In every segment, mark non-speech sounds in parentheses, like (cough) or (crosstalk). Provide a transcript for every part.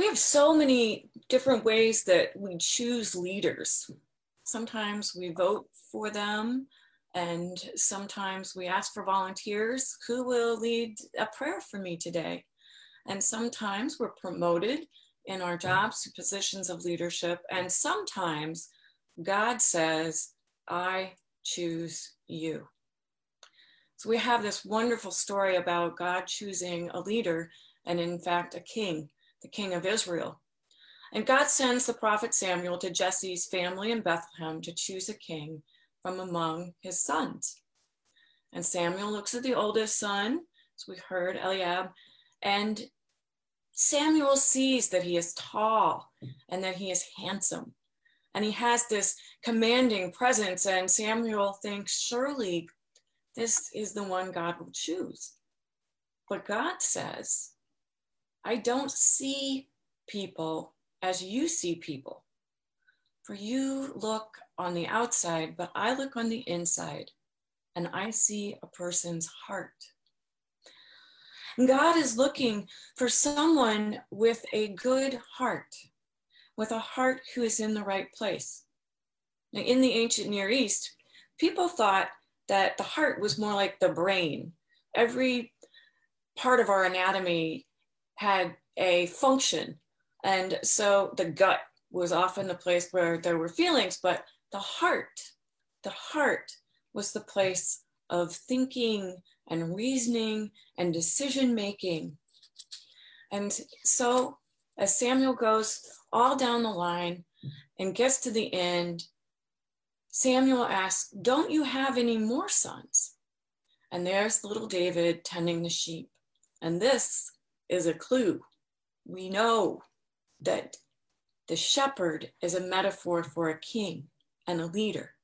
we have so many different ways that we choose leaders. Sometimes we vote for them, and sometimes we ask for volunteers who will lead a prayer for me today. And sometimes we're promoted in our jobs to positions of leadership. And sometimes God says, I choose you. So we have this wonderful story about God choosing a leader and, in fact, a king, the king of Israel. And God sends the prophet Samuel to Jesse's family in Bethlehem to choose a king from among his sons. And Samuel looks at the oldest son, as we heard, Eliab, and Samuel sees that he is tall and that he is handsome. And he has this commanding presence. And Samuel thinks, surely this is the one God will choose. But God says, I don't see people as you see people. For you look on the outside, but I look on the inside and I see a person's heart. God is looking for someone with a good heart, with a heart who is in the right place. Now, in the ancient Near East, people thought that the heart was more like the brain. Every part of our anatomy had a function. And so the gut was often the place where there were feelings, but the heart, the heart was the place of thinking and reasoning and decision making. And so as Samuel goes all down the line and gets to the end, Samuel asks, Don't you have any more sons? And there's little David tending the sheep. And this is a clue. We know that the shepherd is a metaphor for a king and a leader.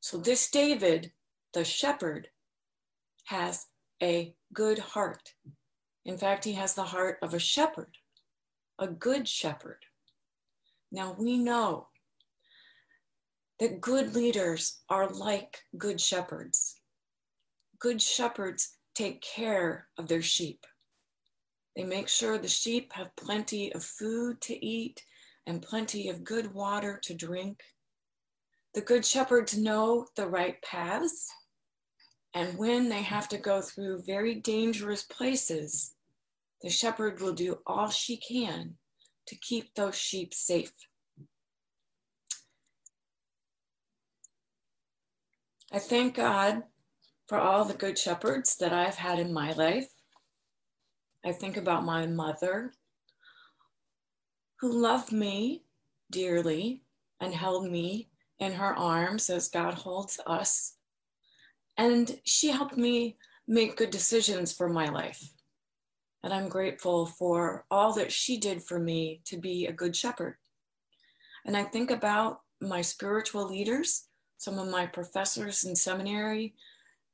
So this David, the shepherd, has a good heart. In fact, he has the heart of a shepherd, a good shepherd. Now we know that good leaders are like good shepherds. Good shepherds take care of their sheep. They make sure the sheep have plenty of food to eat and plenty of good water to drink. The good shepherds know the right paths and when they have to go through very dangerous places, the shepherd will do all she can to keep those sheep safe. I thank God for all the good shepherds that I've had in my life. I think about my mother, who loved me dearly and held me in her arms as God holds us and she helped me make good decisions for my life. And I'm grateful for all that she did for me to be a good shepherd. And I think about my spiritual leaders, some of my professors in seminary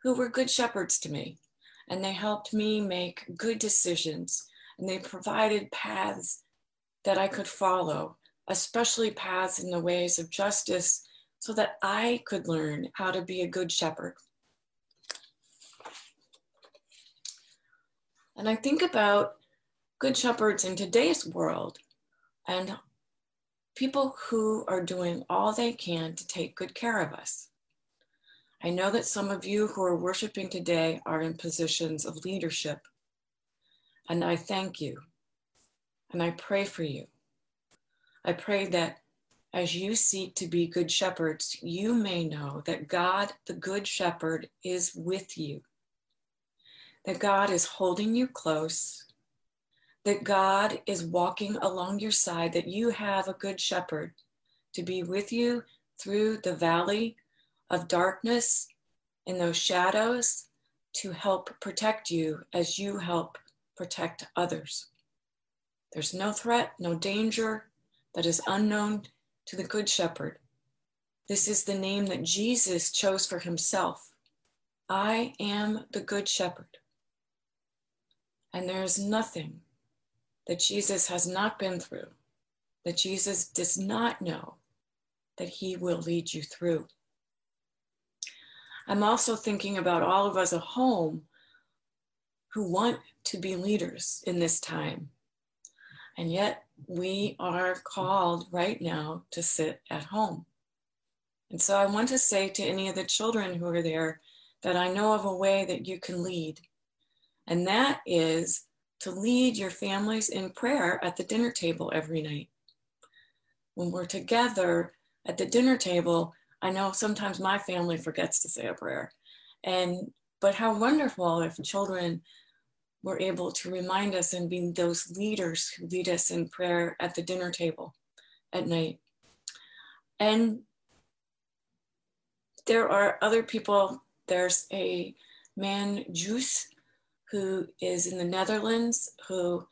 who were good shepherds to me. And they helped me make good decisions and they provided paths that I could follow, especially paths in the ways of justice, so that I could learn how to be a good shepherd. And I think about good shepherds in today's world and people who are doing all they can to take good care of us. I know that some of you who are worshiping today are in positions of leadership. And I thank you. And I pray for you. I pray that as you seek to be good shepherds, you may know that God, the good shepherd, is with you that God is holding you close, that God is walking along your side, that you have a good shepherd to be with you through the valley of darkness in those shadows to help protect you as you help protect others. There's no threat, no danger that is unknown to the Good Shepherd. This is the name that Jesus chose for himself. I am the Good Shepherd. And there is nothing that Jesus has not been through, that Jesus does not know that he will lead you through. I'm also thinking about all of us at home who want to be leaders in this time. And yet we are called right now to sit at home. And so I want to say to any of the children who are there that I know of a way that you can lead. And that is to lead your families in prayer at the dinner table every night. When we're together at the dinner table, I know sometimes my family forgets to say a prayer. And but how wonderful if children were able to remind us and be those leaders who lead us in prayer at the dinner table at night. And there are other people. There's a man, Juice, who is in the Netherlands, who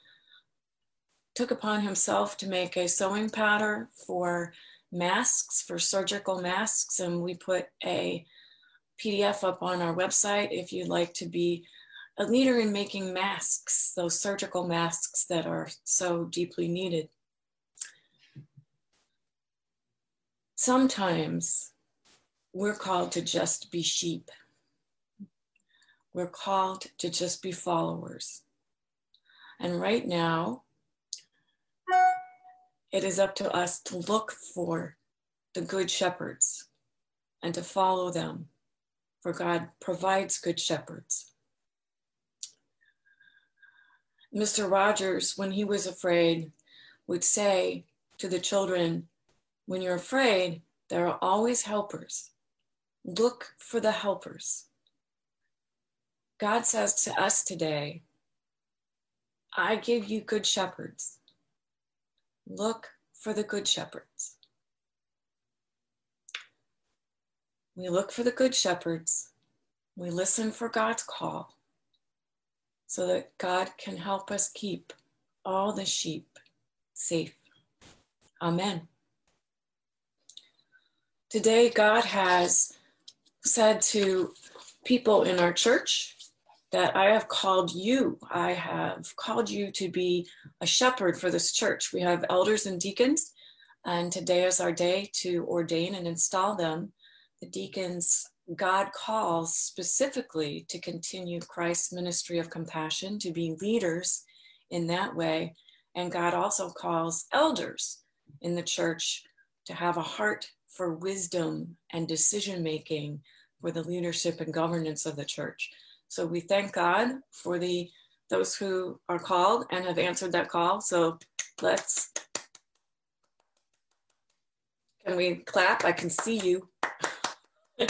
took upon himself to make a sewing pattern for masks, for surgical masks. And we put a PDF up on our website if you'd like to be a leader in making masks, those surgical masks that are so deeply needed. Sometimes we're called to just be sheep. We're called to just be followers. And right now, it is up to us to look for the good shepherds and to follow them, for God provides good shepherds. Mr. Rogers, when he was afraid, would say to the children, When you're afraid, there are always helpers. Look for the helpers. God says to us today, I give you good shepherds. Look for the good shepherds. We look for the good shepherds. We listen for God's call so that God can help us keep all the sheep safe. Amen. Today, God has said to people in our church that I have called you. I have called you to be a shepherd for this church. We have elders and deacons, and today is our day to ordain and install them. The deacons God calls specifically to continue Christ's ministry of compassion, to be leaders in that way. And God also calls elders in the church to have a heart for wisdom and decision making for the leadership and governance of the church. So we thank God for the those who are called and have answered that call. So let's can we clap? I can see you. (laughs)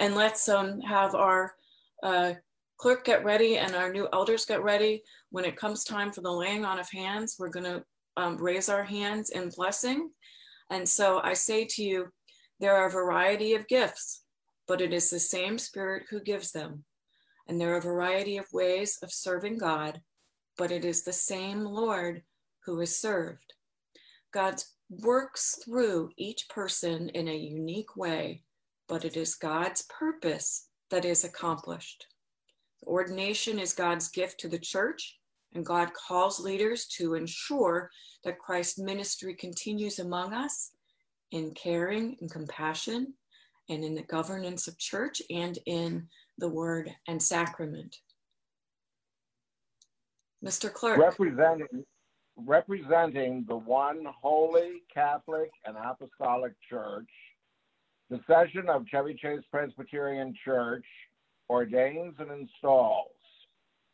and let's um, have our uh, clerk get ready and our new elders get ready. When it comes time for the laying on of hands, we're going to um, raise our hands in blessing. And so I say to you, there are a variety of gifts, but it is the same Spirit who gives them. And there are a variety of ways of serving God, but it is the same Lord who is served. God works through each person in a unique way, but it is God's purpose that is accomplished. Ordination is God's gift to the church, and God calls leaders to ensure that Christ's ministry continues among us in caring and compassion and in the governance of church and in the word and sacrament. Mr. Clerk. Representing, representing the one holy Catholic and Apostolic Church, the session of Chevy Chase Presbyterian Church ordains and installs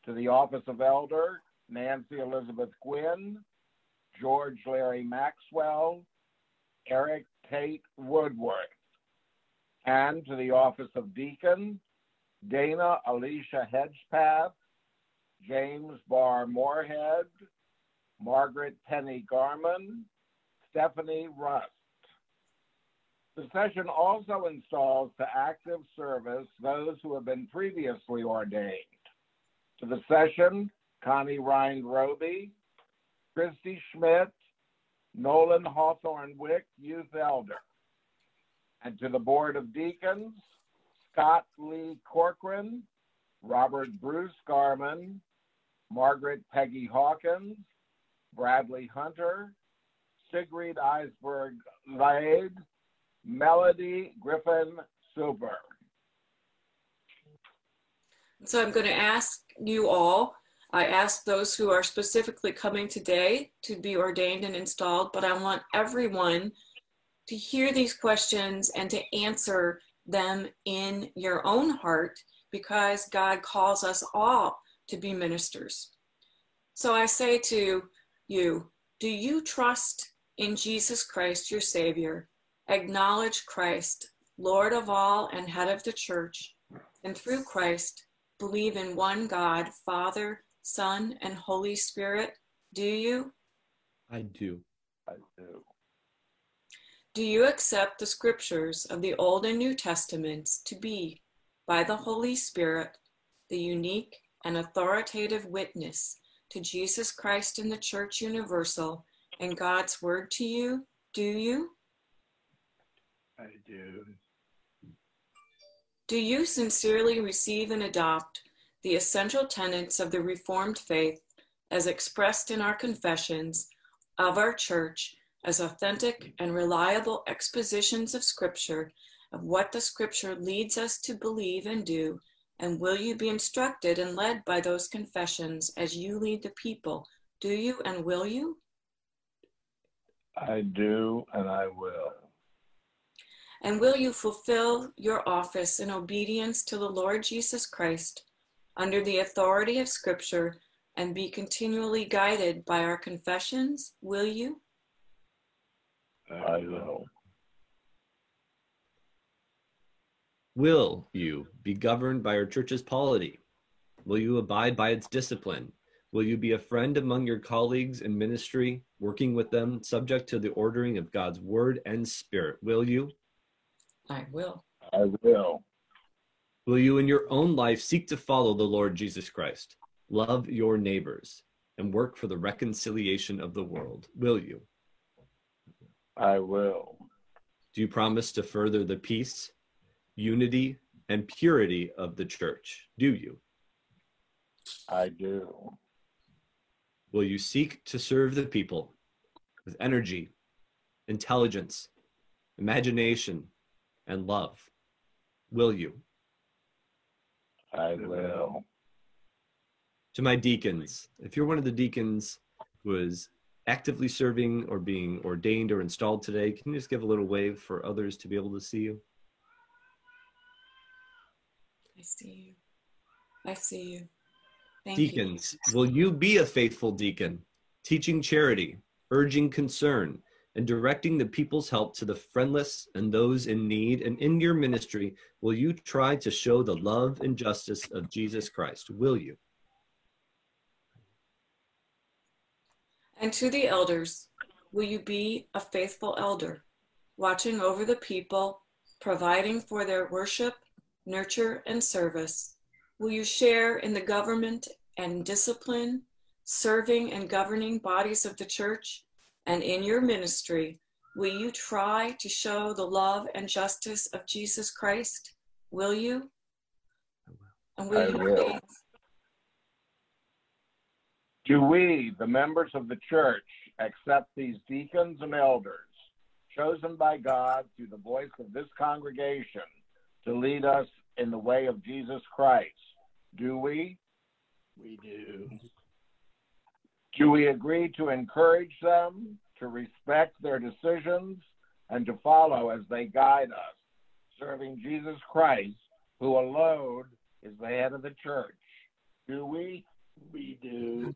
to the office of elder Nancy Elizabeth Gwynn, George Larry Maxwell, Eric Tate Woodworth, and to the office of deacon Dana Alicia Hedgepath, James Barr Moorhead, Margaret Penny Garman, Stephanie Rust. The session also installs to active service those who have been previously ordained. To the session, Connie Rind Roby, Christy Schmidt, Nolan Hawthorne Wick, Youth Elder. And to the Board of Deacons, Scott Lee Corcoran, Robert Bruce Garman, Margaret Peggy Hawkins, Bradley Hunter, Sigrid Eisberg Lade, Melody Griffin Super. So I'm going to ask you all I ask those who are specifically coming today to be ordained and installed, but I want everyone to hear these questions and to answer them in your own heart because God calls us all to be ministers. So I say to you, do you trust in Jesus Christ, your Savior? Acknowledge Christ, Lord of all and head of the church, and through Christ, believe in one God, Father, Son, and Holy Spirit? Do you? I do. I do. Do you accept the scriptures of the Old and New Testaments to be, by the Holy Spirit, the unique and authoritative witness to Jesus Christ in the Church Universal and God's Word to you? Do you? I do. Do you sincerely receive and adopt the essential tenets of the Reformed faith as expressed in our confessions of our church as authentic and reliable expositions of Scripture of what the Scripture leads us to believe and do? And will you be instructed and led by those confessions as you lead the people? Do you and will you? I do and I will. And will you fulfill your office in obedience to the Lord Jesus Christ under the authority of Scripture and be continually guided by our confessions? Will you? I will. Will you be governed by our church's polity? Will you abide by its discipline? Will you be a friend among your colleagues in ministry, working with them, subject to the ordering of God's word and spirit? Will you? I will. I will. Will you in your own life seek to follow the Lord Jesus Christ, love your neighbors, and work for the reconciliation of the world? Will you? I will. Do you promise to further the peace, unity, and purity of the church? Do you? I do. Will you seek to serve the people with energy, intelligence, imagination, and love? Will you? I will. To my deacons, if you're one of the deacons who is actively serving or being ordained or installed today, can you just give a little wave for others to be able to see you? I see you. I see you. Thank Deacons, will you be a faithful deacon, teaching charity, urging concern, and directing the people's help to the friendless and those in need? And in your ministry, will you try to show the love and justice of Jesus Christ? Will you? And to the elders, will you be a faithful elder, watching over the people, providing for their worship, nurture, and service? Will you share in the government and discipline, serving and governing bodies of the church? And in your ministry, will you try to show the love and justice of Jesus Christ? Will you? And will I you will. Do we, the members of the church, accept these deacons and elders chosen by God through the voice of this congregation to lead us in the way of Jesus Christ? Do we? We do. Do we agree to encourage them, to respect their decisions, and to follow as they guide us, serving Jesus Christ, who alone is the head of the church? Do we? We do.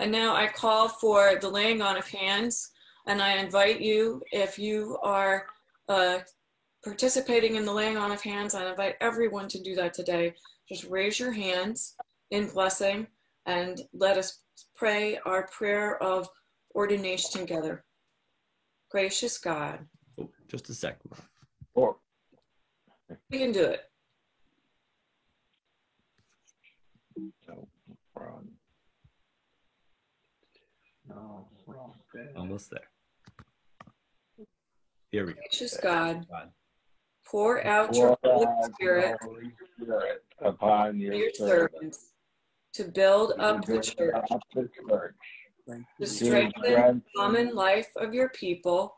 And now I call for the laying on of hands, and I invite you, if you are uh, participating in the laying on of hands, I invite everyone to do that today. Just raise your hands in blessing and let us pray our prayer of ordination together. Gracious God, Oh, just a second. Or we can do it. so, we're on. No, we're all good. Almost there. Here we go. Gracious God, God. pour out your Holy Spirit Holy Spirit upon your, your servants. servants to build up the church, up the church, to strengthen the common life of your people,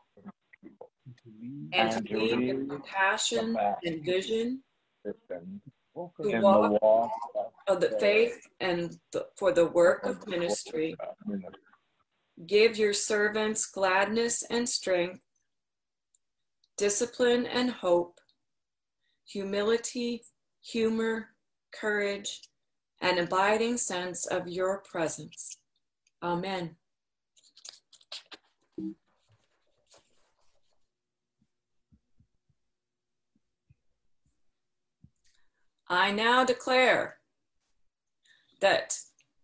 and And to to lead with lead compassion and vision Christians To walk the walk of of the faith and the, for the work of ministry. Give your servants gladness and strength, discipline and hope, humility, humor, courage, and abiding sense of your presence. Amen. I now declare that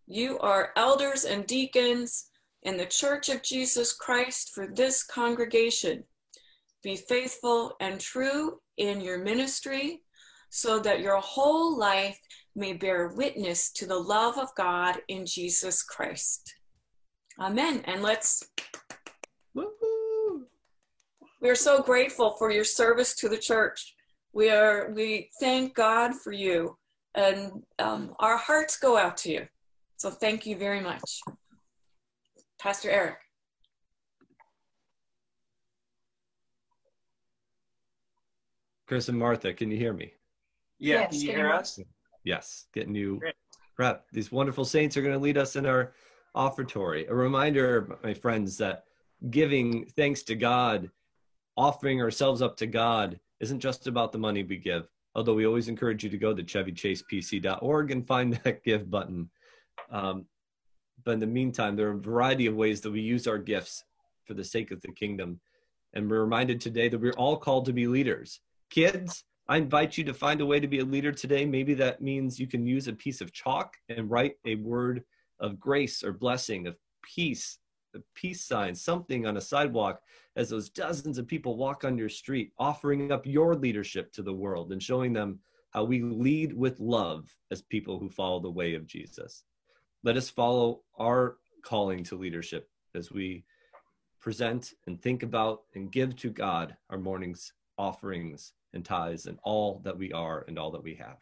you are elders and deacons in the Church of Jesus Christ for this congregation. Be faithful and true in your ministry so that your whole life may bear witness to the love of God in Jesus Christ. Amen. And let's. Woo-hoo. We're so grateful for your service to the church. We are. We thank God for you, and um, our hearts go out to you. So thank you very much, Pastor Eric. Chris and Martha, can you hear me? Yeah, Yes, can you hear us? Yes, getting you Great. prep. These wonderful saints are going to lead us in our offertory. A reminder, my friends, that giving thanks to God, offering ourselves up to God, isn't just about the money we give. Although we always encourage you to go to chevychasepc.org and find that (laughs) give button. Um, but in the meantime, there are a variety of ways that we use our gifts for the sake of the kingdom. And we're reminded today that we're all called to be leaders. Kids, I invite you to find a way to be a leader today. Maybe that means you can use a piece of chalk and write a word of grace or blessing, of peace, a peace sign, something on a sidewalk as those dozens of people walk on your street, offering up your leadership to the world and showing them how we lead with love as people who follow the way of Jesus. Let us follow our calling to leadership as we present and think about and give to God our morning's offerings and tithes and all that we are and all that we have.